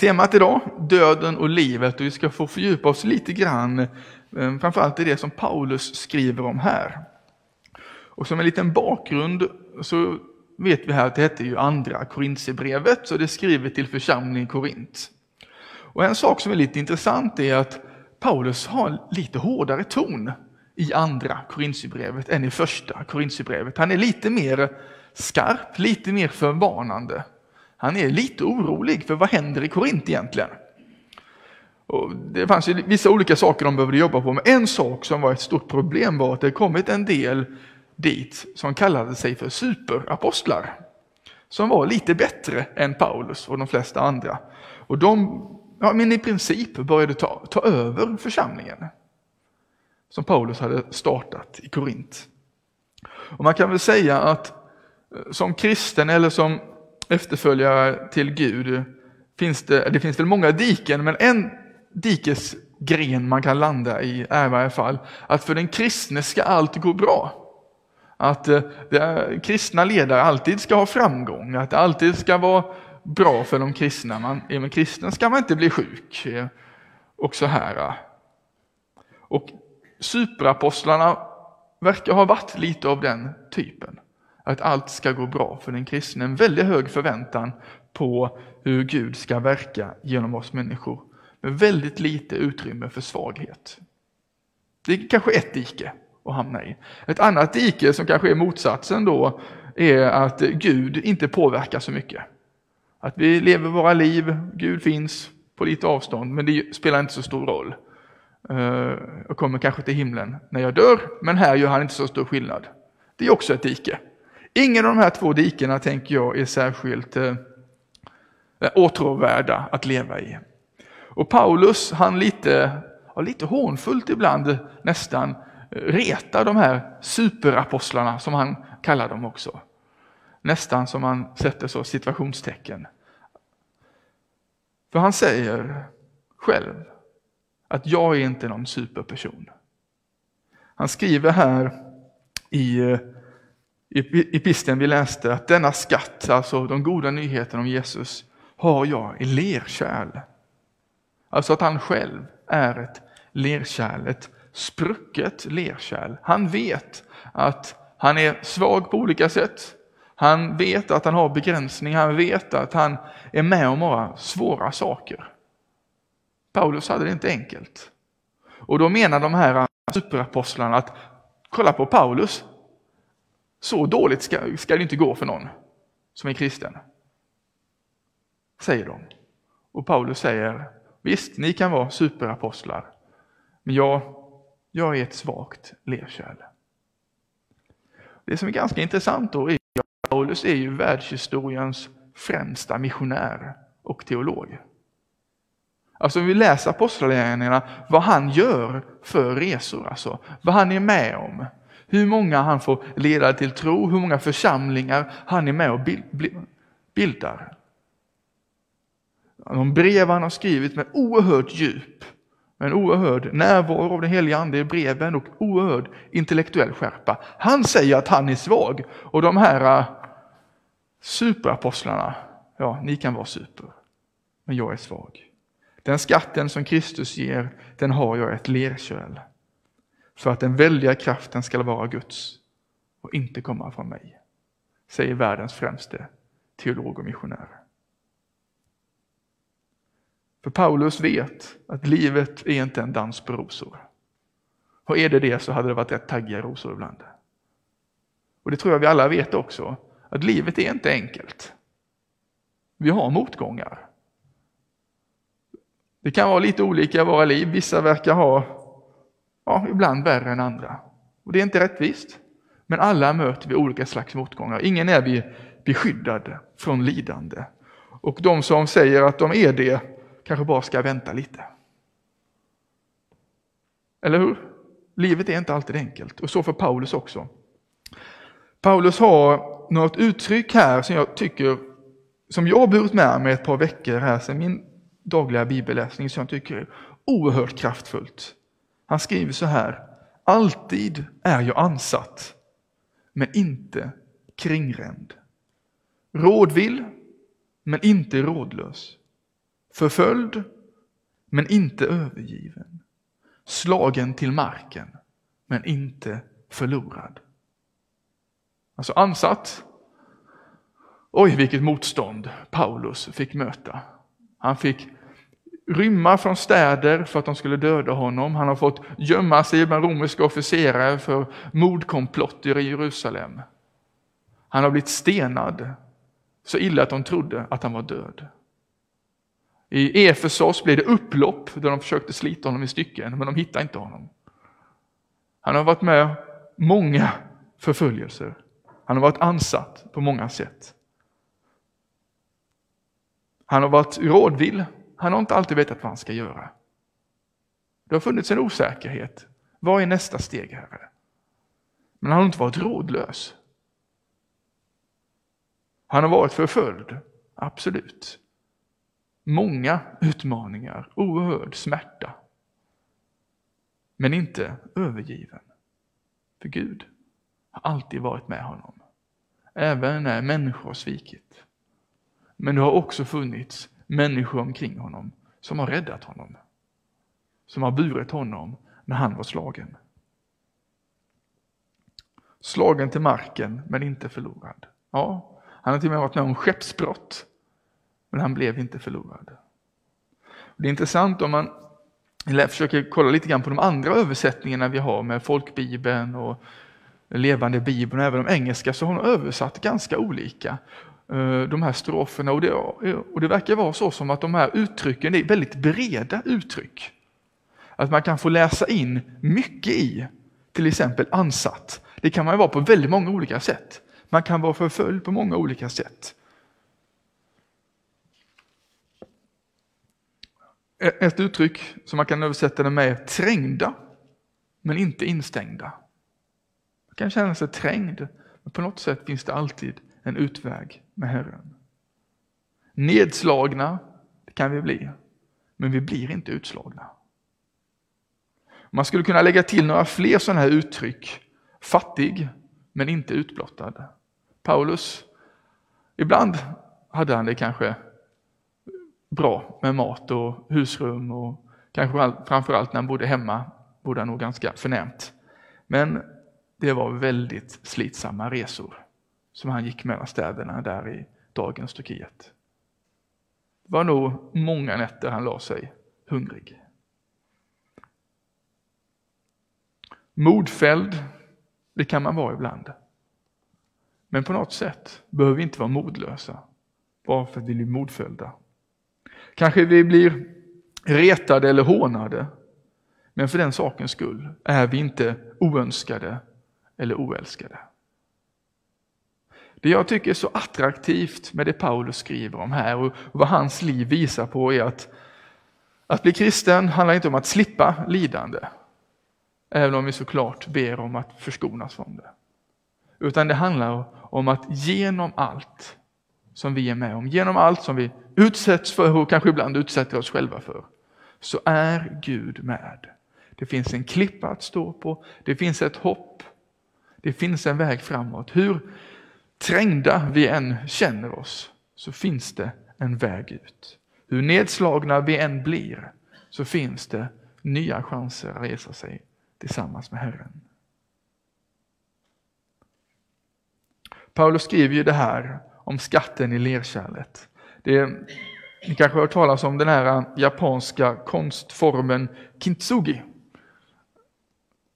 Temat idag, döden och livet, och vi ska få fördjupa oss lite grann, eh, framförallt i det som Paulus skriver om här. Och som en liten bakgrund så vet vi här att det hette ju andra Korintierbrevet, så det är skrivet till församlingen Korint. Och en sak som är lite intressant är att Paulus har lite hårdare ton i andra Korintierbrevet än i första Korintierbrevet. Han är lite mer skarp, lite mer förvarnande. Han är lite orolig för vad händer i Korint egentligen? Och det fanns vissa olika saker de behövde jobba på, men en sak som var ett stort problem var att det kommit en del dit som kallade sig för superapostlar. Som var lite bättre än Paulus och de flesta andra. Och de, ja, men i princip började ta, ta över församlingen. Som Paulus hade startat i Korint. Och man kan väl säga att eh, som kristen eller som efterföljare till Gud finns det, det finns väl många diken, men en dikesgren man kan landa i är i varje fall att för den kristne ska allt gå bra. Att eh, är, kristna ledare alltid ska ha framgång, att det alltid ska vara bra för de kristna. Man, är man kristen ska man inte bli sjuk. Eh, och så här. Och superapostlarna verkar ha varit lite av den typen. Att allt ska gå bra för den kristne. En väldigt hög förväntan på hur Gud ska verka genom oss människor. Med väldigt lite utrymme för svaghet. Det är kanske ett dike att hamna i. Ett annat dike som kanske är motsatsen då är att Gud inte påverkar så mycket. Att vi lever våra liv, Gud finns på lite avstånd, men det spelar inte så stor roll. Eh, jag kommer kanske till himlen när jag dör, men här gör han inte så stor skillnad. Det är också ett dike. Ingen av de här två dikena tänker jag är särskilt eh, åtråvärda att leva i. Och Paulus, han lite, ja, lite hånfullt ibland nästan eh, retar de här superapostlarna som han kallar dem också. Nästan som han sätter så situationstecken. För han säger själv att jag är inte någon superperson. Han skriver här i, eh, i episten vi läste att denna skatt, alltså de goda nyheterna om Jesus, har jag i lerkärl. Alltså att han själv är ett lerkärl, ett sprucket lerkärl. Han vet att han är svag på olika sätt. Han vet att han har begränsningar, han vet att han är med om många svåra saker. Paulus hade det inte enkelt. Och då menar de här superapostlarna att kolla på Paulus. Så dåligt ska, ska det inte gå för någon som är kristen. Säger de. Och Paulus säger, visst, ni kan vara superapostlar, men jag jag är ett svagt lerkärl. Det som är ganska intressant då är att Paulus är ju världshistoriens främsta missionär och teolog. Alltså vi läser apostlagärningarna, vad han gör för resor, alltså vad han är med om. Hur många han får leda till tro, hur många församlingar han är med och bildar. De brev han har skrivit med oerhört djup med en oerhörd närvaro av den heliga Ande i breven och oerhörd intellektuell skärpa. Han säger att han är svag och de här äh, superapostlarna, ja, ni kan vara super, men jag är svag. Den skatten som Kristus ger, den har jag ett lerkärl. För att den väldiga kraften ska vara Guds och inte komma från mig, säger världens främste teolog och missionär. För Paulus vet att livet är inte en dans på rosor. Och är det det så hade det varit rätt taggiga rosor ibland. Och det tror jag vi alla vet också, att livet är inte enkelt. Vi har motgångar. Det kan vara lite olika i våra liv, vissa verkar ha, ja, ibland värre än andra. Och det är inte rättvist. Men alla möter vi olika slags motgångar. Ingen är vi beskyddad från lidande. Och de som säger att de är det, kanske bara ska vänta lite. Eller hur? Livet är inte alltid enkelt och så för Paulus också. Paulus har något uttryck här som jag tycker, som jag har burit med mig ett par veckor här sedan min dagliga bibelläsning, som jag tycker är oerhört kraftfullt. Han skriver så här, alltid är jag ansatt, men inte kringränd. Rådvill, men inte rådlös Förföljd, men inte övergiven. Slagen till marken, men inte förlorad. Alltså ansatt. Oj, vilket motstånd Paulus fick möta. Han fick rymma från städer för att de skulle döda honom. Han har fått gömma sig bland romerska officerare för mordkomplotter i Jerusalem. Han har blivit stenad så illa att de trodde att han var död. I Efesos blev det upplopp där de försökte slita honom i stycken, men de hittade inte honom. Han har varit med många förföljelser. Han har varit ansatt på många sätt. Han har varit rådvill. Han har inte alltid vetat vad han ska göra. Det har funnits en osäkerhet. Vad är nästa steg, Herre? Men han har inte varit rådlös. Han har varit förföljd, absolut. Många utmaningar, oerhörd smärta. Men inte övergiven. För Gud har alltid varit med honom. Även när människor har svikit. Men det har också funnits människor omkring honom som har räddat honom. Som har burit honom när han var slagen. Slagen till marken men inte förlorad. Ja, han har till och med varit med om skeppsbrott, men han blev inte förlorad. Det är intressant om man försöker kolla lite grann på de andra översättningarna vi har med folkbibeln och levande bibeln och även de engelska så har de översatt ganska olika Eh, de här stroferna och det, och det verkar vara så som att de här uttrycken är väldigt breda uttryck. Att man kan få läsa in mycket i till exempel ansatt. Det kan man ju vara på väldigt många olika sätt. Man kan vara förföljd på många olika sätt. E-, ett uttryck som man kan översätta det med är trängda, men inte instängda. Man kan känna sig trängd, men på något sätt finns det alltid en utväg med Herren. Nedslagna, det kan vi bli, men vi blir inte utslagna. Man skulle kunna lägga till några fler sådana här uttryck. Fattig, men inte utblottad. Paulus, ibland hade han det kanske bra med mat och husrum och kanske framförallt när han bodde hemma bodde han nog ganska förnämt. Men det var väldigt slitsamma resor som han gick mellan städerna där i dagens Turkiet. Det var nog många nätter han la sig hungrig. Modfälld, det kan man vara ibland. Men på något sätt behöver vi inte vara modlösa bara för att vi blir modfällda. Kanske vi blir retade eller hånade, men för den sakens skull är vi inte oönskade eller oälskade. Det jag tycker är så attraktivt med det Paulus skriver om här och vad hans liv visar på är att att bli kristen handlar inte om att slippa lidande, även om vi såklart ber om att förskonas från det. Utan det handlar om att genom allt som vi är med om, genom allt som vi utsätts för och kanske ibland utsätter oss själva för, så är Gud med. Det finns en klippa att stå på, det finns ett hopp, det finns en väg framåt. Hur trängda vi än känner oss så finns det en väg ut. Hur nedslagna vi än blir så finns det nya chanser att resa sig tillsammans med Herren. Paulus skriver ju det här om skatten i lerkärlet. Det, ni kanske har hört talas om den här japanska konstformen kintsugi.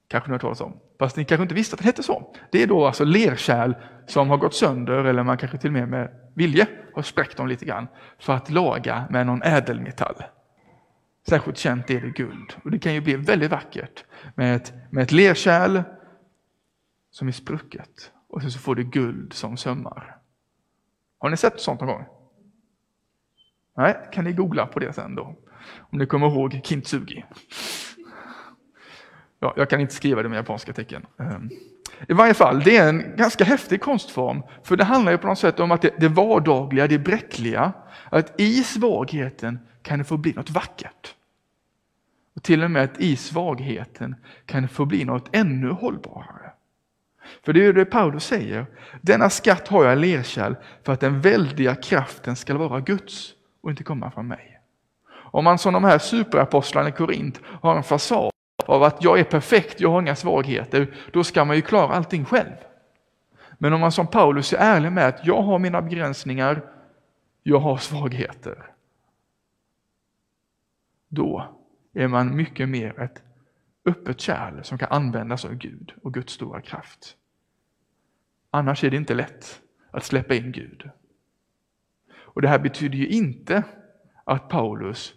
Kanske ni har hört talas om. Fast ni kanske inte visste att den hette så. Det är då alltså lerkärl som har gått sönder eller man kanske till och med med vilje har spräckt dem lite grann för att laga med någon ädelmetall. Särskilt känt är det guld. Och det kan ju bli väldigt vackert med ett, med ett lerkärl som är sprucket och så får du guld som sömmar. Har ni sett sånt någon gång? Nej, kan ni googla på det sen då. Om ni kommer ihåg kintsugi. Ja, jag kan inte skriva det med japanska tecken. Ehm, I varje fall, det är en ganska häftig konstform. För det handlar ju på något sätt om att det, det vardagliga, det bräckliga. Att i svagheten kan det få bli något vackert. Och till och med att i svagheten kan det få bli något ännu hållbarare. För det är ju det Paulus säger. Denna skatt har jag i lerkärl för att den väldiga kraften ska vara Guds och inte komma från mig. Om man som de här superapostlarna i Korint har en fasad av att jag är perfekt, jag har inga svagheter, då ska man ju klara allting själv. Men om man som Paulus är ärlig med att jag har mina begränsningar, jag har svagheter. Då är man mycket mer ett öppet kärl som kan användas av Gud och Guds stora kraft. Annars är det inte lätt att släppa in Gud. Och Det här betyder ju inte att Paulus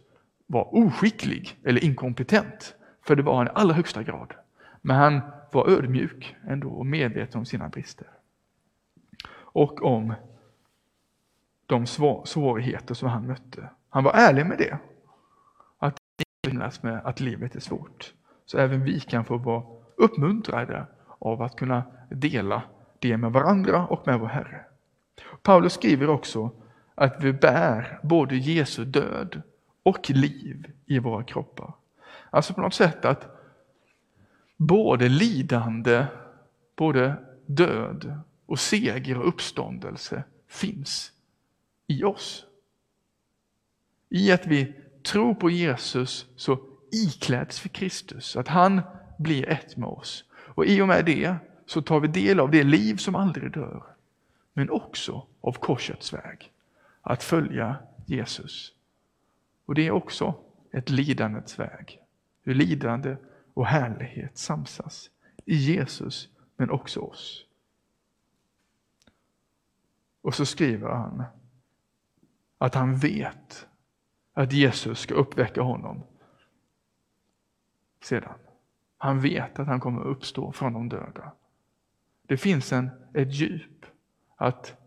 var oskicklig eller inkompetent, för det var han i allra högsta grad. Men han var ödmjuk ändå och medveten om sina brister. Och om de svårigheter som han mötte. Han var ärlig med det. Att det finnas med att livet är svårt. Så även vi kan få vara uppmuntrade av att kunna dela det med varandra och med vår Herre. Paulus skriver också att vi bär både Jesu död och liv i våra kroppar. Alltså på något sätt att både lidande, både död och seger och uppståndelse finns i oss. I att vi tror på Jesus så ikläds vi Kristus, att han blir ett med oss. Och i och med det så tar vi del av det liv som aldrig dör, men också av korsets väg, att följa Jesus. Och det är också ett lidandets väg, hur lidande och härlighet samsas i Jesus, men också oss. Och så skriver han att han vet att Jesus ska uppväcka honom sedan. Han vet att han kommer uppstå från de döda. Det finns en, ett djup att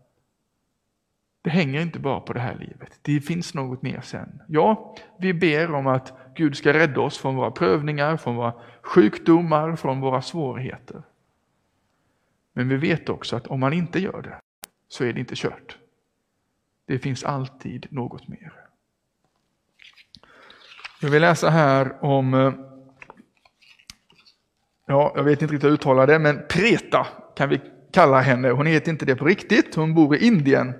det hänger inte bara på det här livet. Det finns något mer sen. Ja, vi ber om att Gud ska rädda oss från våra prövningar, från våra sjukdomar, från våra svårigheter. Men vi vet också att om man inte gör det så är det inte kört. Det finns alltid något mer. Jag vill läsa här om, eh, ja, jag vet inte riktigt hur jag uttalar det, men Preta kan vi kalla henne. Hon heter inte det på riktigt, hon bor i Indien.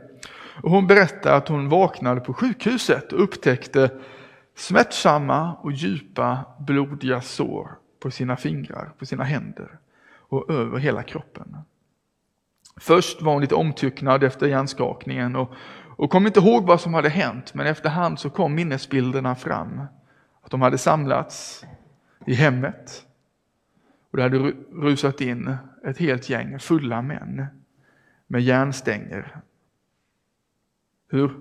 Och hon berättar att hon vaknade på sjukhuset och upptäckte smärtsamma och djupa blodiga sår på sina fingrar, på sina händer och över hela kroppen. Först var hon lite omtycknad efter hjärnskakningen och, och kom inte ihåg vad som hade hänt, men efterhand så kom minnesbilderna fram. Att de hade samlats i hemmet och det hade rusat in ett helt gäng fulla män med järnstänger. Hur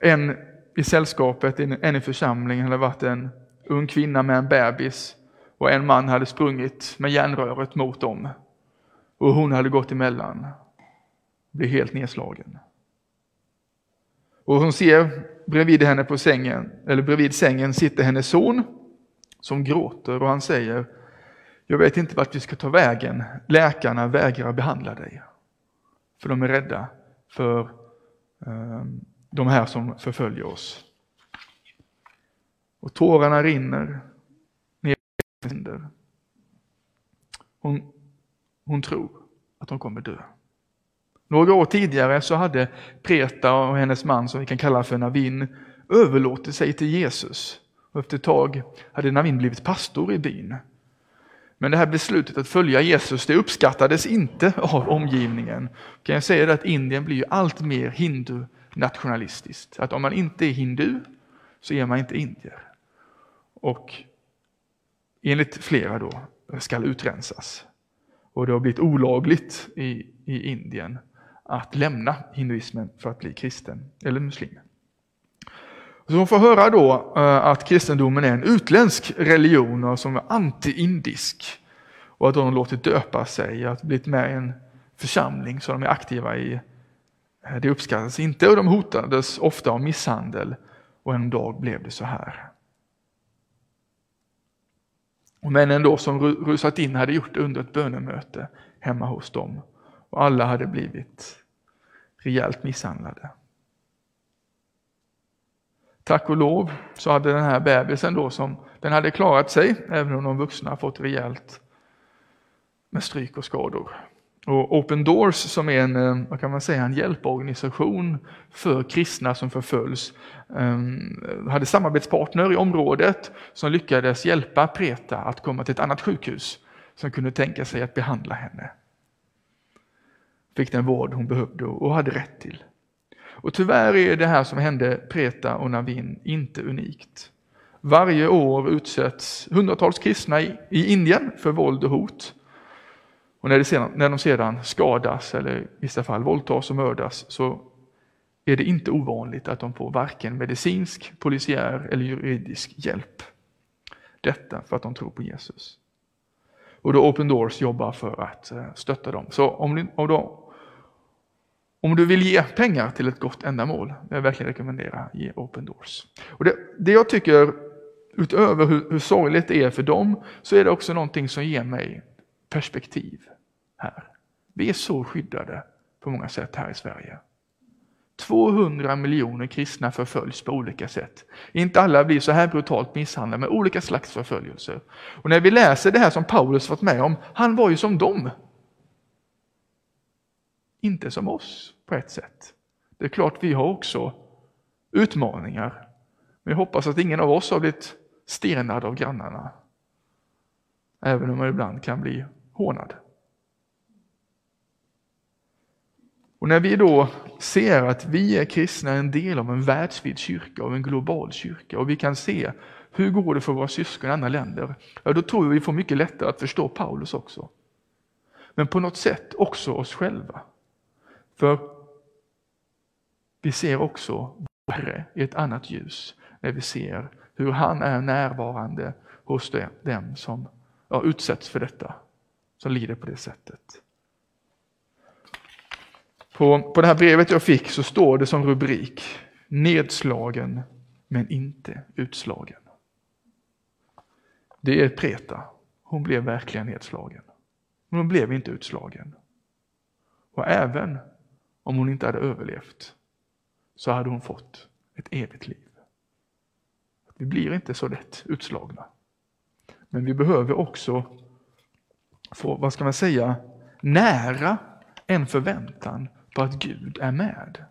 en i sällskapet, en i församlingen, hade varit en ung kvinna med en bebis och en man hade sprungit med järnröret mot dem. Och hon hade gått emellan, blev helt nedslagen. Och hon ser bredvid henne på sängen, eller bredvid sängen sitter hennes son som gråter och han säger Jag vet inte vart vi ska ta vägen. Läkarna vägrar behandla dig. För de är rädda för um, de här som förföljer oss. Och tårarna rinner ner hon, hon tror att hon kommer dö. Några år tidigare så hade Preta och hennes man, som vi kan kalla för Navin, överlåtit sig till Jesus. Och efter ett tag hade Navin blivit pastor i byn. Men det här beslutet att följa Jesus det uppskattades inte av omgivningen. Kan jag säga att Indien blir allt mer nationalistiskt. Att om man inte är hindu så är man inte indier. Och enligt flera då ska utrensas. Och det har blivit olagligt i, i Indien att lämna hinduismen för att bli kristen eller muslim. Så hon får höra då eh, att kristendomen är en utländsk religion som är anti-indisk och att de har låtit döpa sig, att blivit med i en församling som de är aktiva i. Eh, det uppskattas inte och de hotades ofta av misshandel och en dag blev det så här. Och männen då som rusat in hade gjort det under ett bönemöte hemma hos dem. Och alla hade blivit rejält misshandlade. Tack och lov så hade den här bebisen då som den hade klarat sig, även om de vuxna fått rejält med stryk och skador. Och Open Doors som är en, eh, vad kan man säga, en hjälporganisation för kristna som förföljs ehm, hade samarbetspartner i området som lyckades hjälpa Preta att komma till ett annat sjukhus som kunde tänka sig att behandla henne. Fick den vård hon behövde och hade rätt till. Och tyvärr är det här som hände Preta och Navin inte unikt. Varje år utsätts hundratals kristna i Indien för våld och hot. Och när, sedan, när de sedan skadas eller i vissa fall våldtas och mördas så är det inte ovanligt att de får varken medicinsk, polisiär eller juridisk hjälp. Detta för att de tror på Jesus. Och då Open Doors jobbar för att eh, stötta dem. Så om, om, då, om du vill ge pengar till ett gott ändamål, jag verkligen rekommendera ge Open Doors. Och det, det jag tycker, utöver hur, hur sorgligt det är för dem, så är det också någonting som ger mig perspektiv här. Vi är så skyddade på många sätt här i Sverige. 200 miljoner kristna förföljs på olika sätt. Inte alla blir så här brutalt misshandlade med olika slags förföljelser. Och när vi läser det här som Paulus varit med om, han var ju som dem. Inte som oss på ett sätt. Det är klart vi har också utmaningar. Men jag hoppas att ingen av oss har blivit stenad av grannarna. Även om man ibland kan bli hånad. Och när vi då ser att vi är kristna en del av en världsvid kyrka, av en global kyrka och vi kan se hur går det för våra syskon i andra länder, ja, då tror jag vi får mycket lättare att förstå Paulus också. Men på något sätt också oss själva. För vi ser också Herre i ett annat ljus när vi ser hur han är närvarande hos dem som ja, utsätts för detta, som lider på det sättet. På, på det här brevet jag fick så står det som rubrik Nedslagen men inte utslagen. Det är Preta. Hon blev verkligen nedslagen. Men hon blev inte utslagen. Och även om hon inte hade överlevt så hade hon fått ett evigt liv. Vi blir inte så lätt utslagna. Men vi behöver också få, vad ska man säga, nära en förväntan på att Gud är med.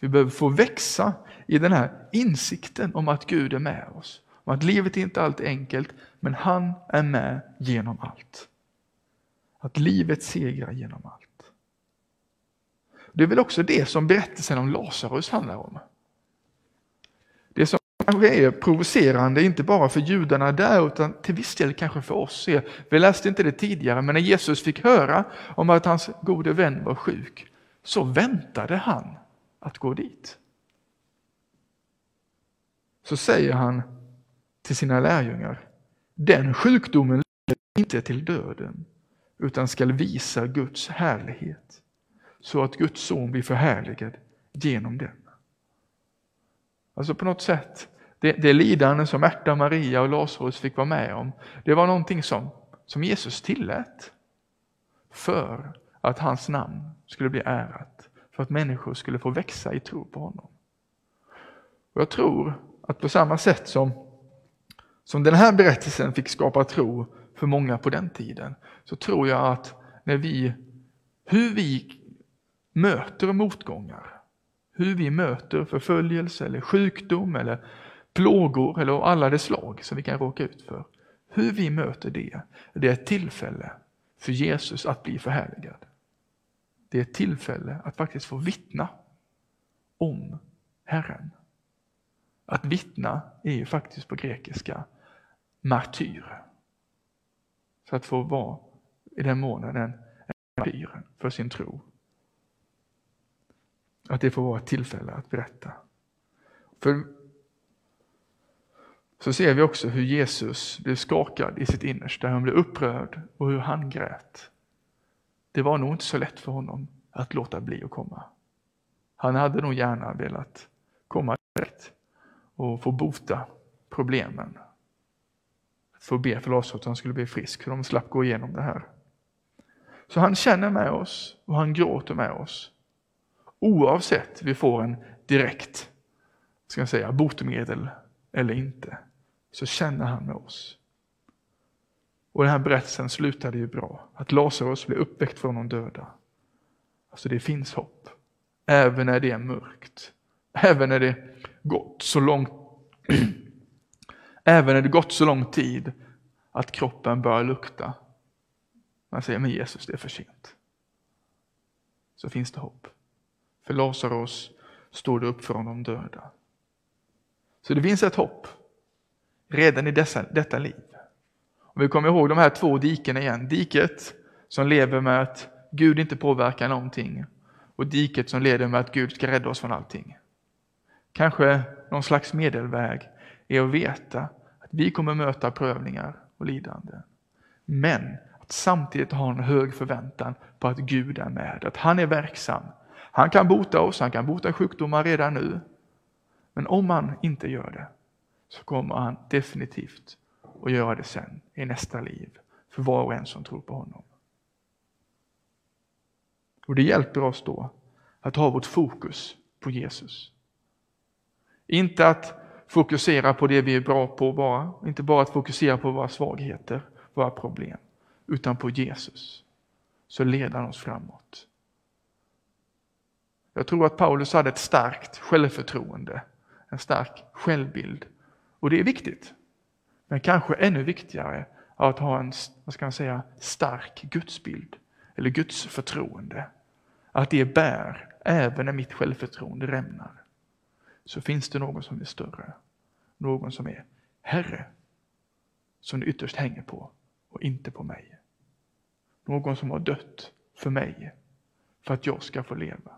Vi behöver få växa i den här insikten om att Gud är med oss. Om att livet är inte alltid är enkelt, men han är med genom allt. Att livet segrar genom allt. Det är väl också det som berättelsen om Lazarus handlar om. Det som kanske är provocerande, inte bara för judarna där, utan till viss del kanske för oss. Vi läste inte det tidigare, men när Jesus fick höra om att hans gode vän var sjuk, så väntade han att gå dit. Så säger han till sina lärjungar, den sjukdomen leder inte till döden, utan skall visa Guds härlighet, så att Guds son blir förhärligad genom den. Alltså på något sätt, det, det lidande som Märta, Maria och Lazarus fick vara med om, det var någonting som, som Jesus tillät för att hans namn skulle bli ärat, för att människor skulle få växa i tro på honom. Och Jag tror att på samma sätt som, som den här berättelsen fick skapa tro för många på den tiden, så tror jag att när vi, hur vi möter motgångar, hur vi möter förföljelse eller sjukdom eller plågor eller alla de slag som vi kan råka ut för. Hur vi möter det, det är ett tillfälle för Jesus att bli förhärligad. Det är ett tillfälle att faktiskt få vittna om Herren. Att vittna är ju faktiskt på grekiska martyr. Så att få vara i den månen en martyr för sin tro. Att det får vara ett tillfälle att berätta. För så ser vi också hur Jesus blev skakad i sitt innersta, hur han blev upprörd och hur han grät. Det var nog inte så lätt för honom att låta bli att komma. Han hade nog gärna velat komma direkt och få bota problemen. Få be för Lazarus att han skulle bli frisk, för de slapp gå igenom det här. Så han känner med oss och han gråter med oss. Oavsett vi får en direkt ska jag säga, botemedel eller inte, så känner han med oss. Och den här berättelsen slutade ju bra. Att Lazarus blev uppväckt från de döda. Alltså det finns hopp. Även när det är mörkt. Även när det gått så långt Även när det gått så lång tid att kroppen börjar lukta. Man säger, men Jesus, det är för sent. Så finns det hopp. För Lazarus står det upp från de döda. Så det finns ett hopp redan i dessa, detta liv. Om vi kommer ihåg de här två diken igen. Diket som lever med att Gud inte påverkar någonting och diket som leder med att Gud ska rädda oss från allting. Kanske någon slags medelväg är att veta att vi kommer möta prövningar och lidande. Men att samtidigt ha en hög förväntan på att Gud är med, att han är verksam. Han kan bota oss, han kan bota sjukdomar redan nu. Men om han inte gör det så kommer han definitivt och göra det sen i nästa liv för var och en som tror på honom. Och det hjälper oss då att ha vårt fokus på Jesus. Inte att fokusera på det vi är bra på bara, inte bara att fokusera på våra svagheter, våra problem, utan på Jesus. Så leder han oss framåt. Jag tror att Paulus hade ett starkt självförtroende, en stark självbild. Och det är viktigt. Men kanske ännu viktigare att ha en vad ska man säga, stark gudsbild, eller Guds förtroende. Att det bär även när mitt självförtroende rämnar så finns det någon som är större. Någon som är Herre, som det ytterst hänger på och inte på mig. Någon som har dött för mig, för att jag ska få leva.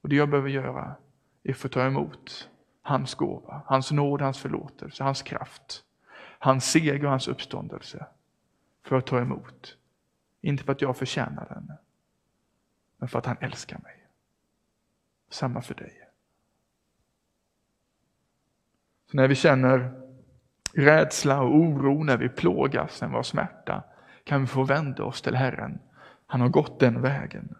Och Det jag behöver göra är att få ta emot hans gåva, hans nåd, hans förlåtelse, hans kraft, hans seger och hans uppståndelse. För att ta emot. Inte för att jag förtjänar den, men för att han älskar mig. Samma för dig. Så när vi känner rädsla och oro, när vi plågas, när vi har smärta, kan vi få vända oss till Herren. Han har gått den vägen.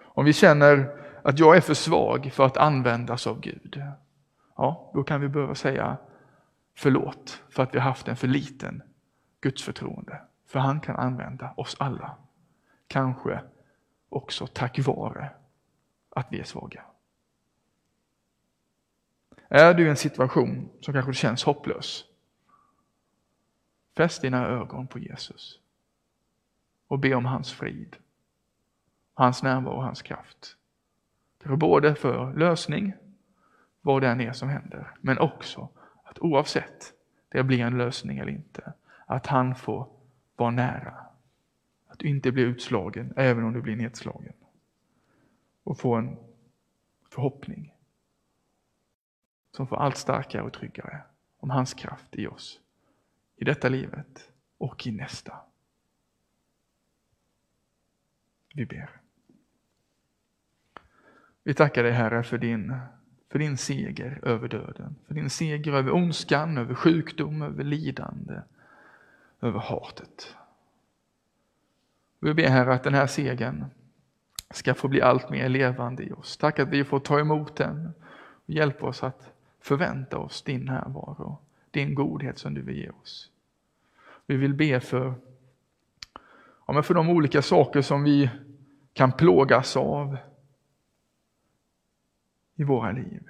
Om vi känner att jag är för svag för att användas av Gud, ja, då kan vi behöva säga förlåt för att vi har haft en för liten gudsförtroende. För han kan använda oss alla. Kanske också tack vare att vi är svaga. Är du i en situation som kanske känns hopplös? Fäst dina ögon på Jesus och be om hans frid, hans närvaro och hans kraft. Både för lösning, vad det än är som händer, men också att oavsett det blir en lösning eller inte, att han får vara nära. Att du inte blir utslagen även om du blir nedslagen. Och få en förhoppning som får allt starkare och tryggare om hans kraft i oss. I detta livet och i nästa. Vi ber. Vi tackar dig Herre för din, för din seger över döden, för din seger över ondskan, över sjukdom, över lidande, över hatet. Vi ber Herre att den här segern ska få bli allt mer levande i oss. Tack att vi får ta emot den och hjälpa oss att förvänta oss din närvaro, din godhet som du vill ge oss. Vi vill be för, ja, men för de olika saker som vi kan plågas av i våra liv.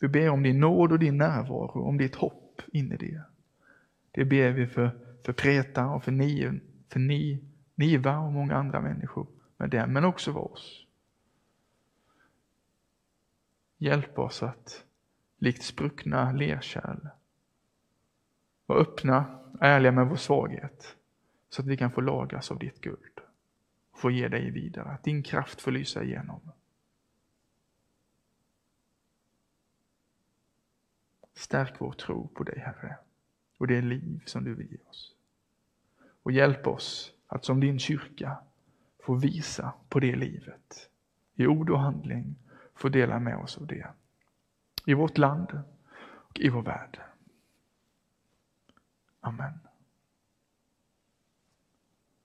Vi ber om din nåd och din närvaro, om ditt hopp in i det. Det ber vi för, för Preta och för, ni, för ni, Niva och många andra människor med dem, men också för oss. Hjälp oss att likt spruckna lerkärl. vara öppna, ärliga med vår svaghet, så att vi kan få lagas av ditt guld. Och få ge dig vidare, att din kraft får lysa igenom. Stärk vår tro på dig, Herre, och det liv som du vill ge oss. Och hjälp oss att som din kyrka få visa på det livet, i ord och handling, få dela med oss av det i vårt land och i vår värld. Amen.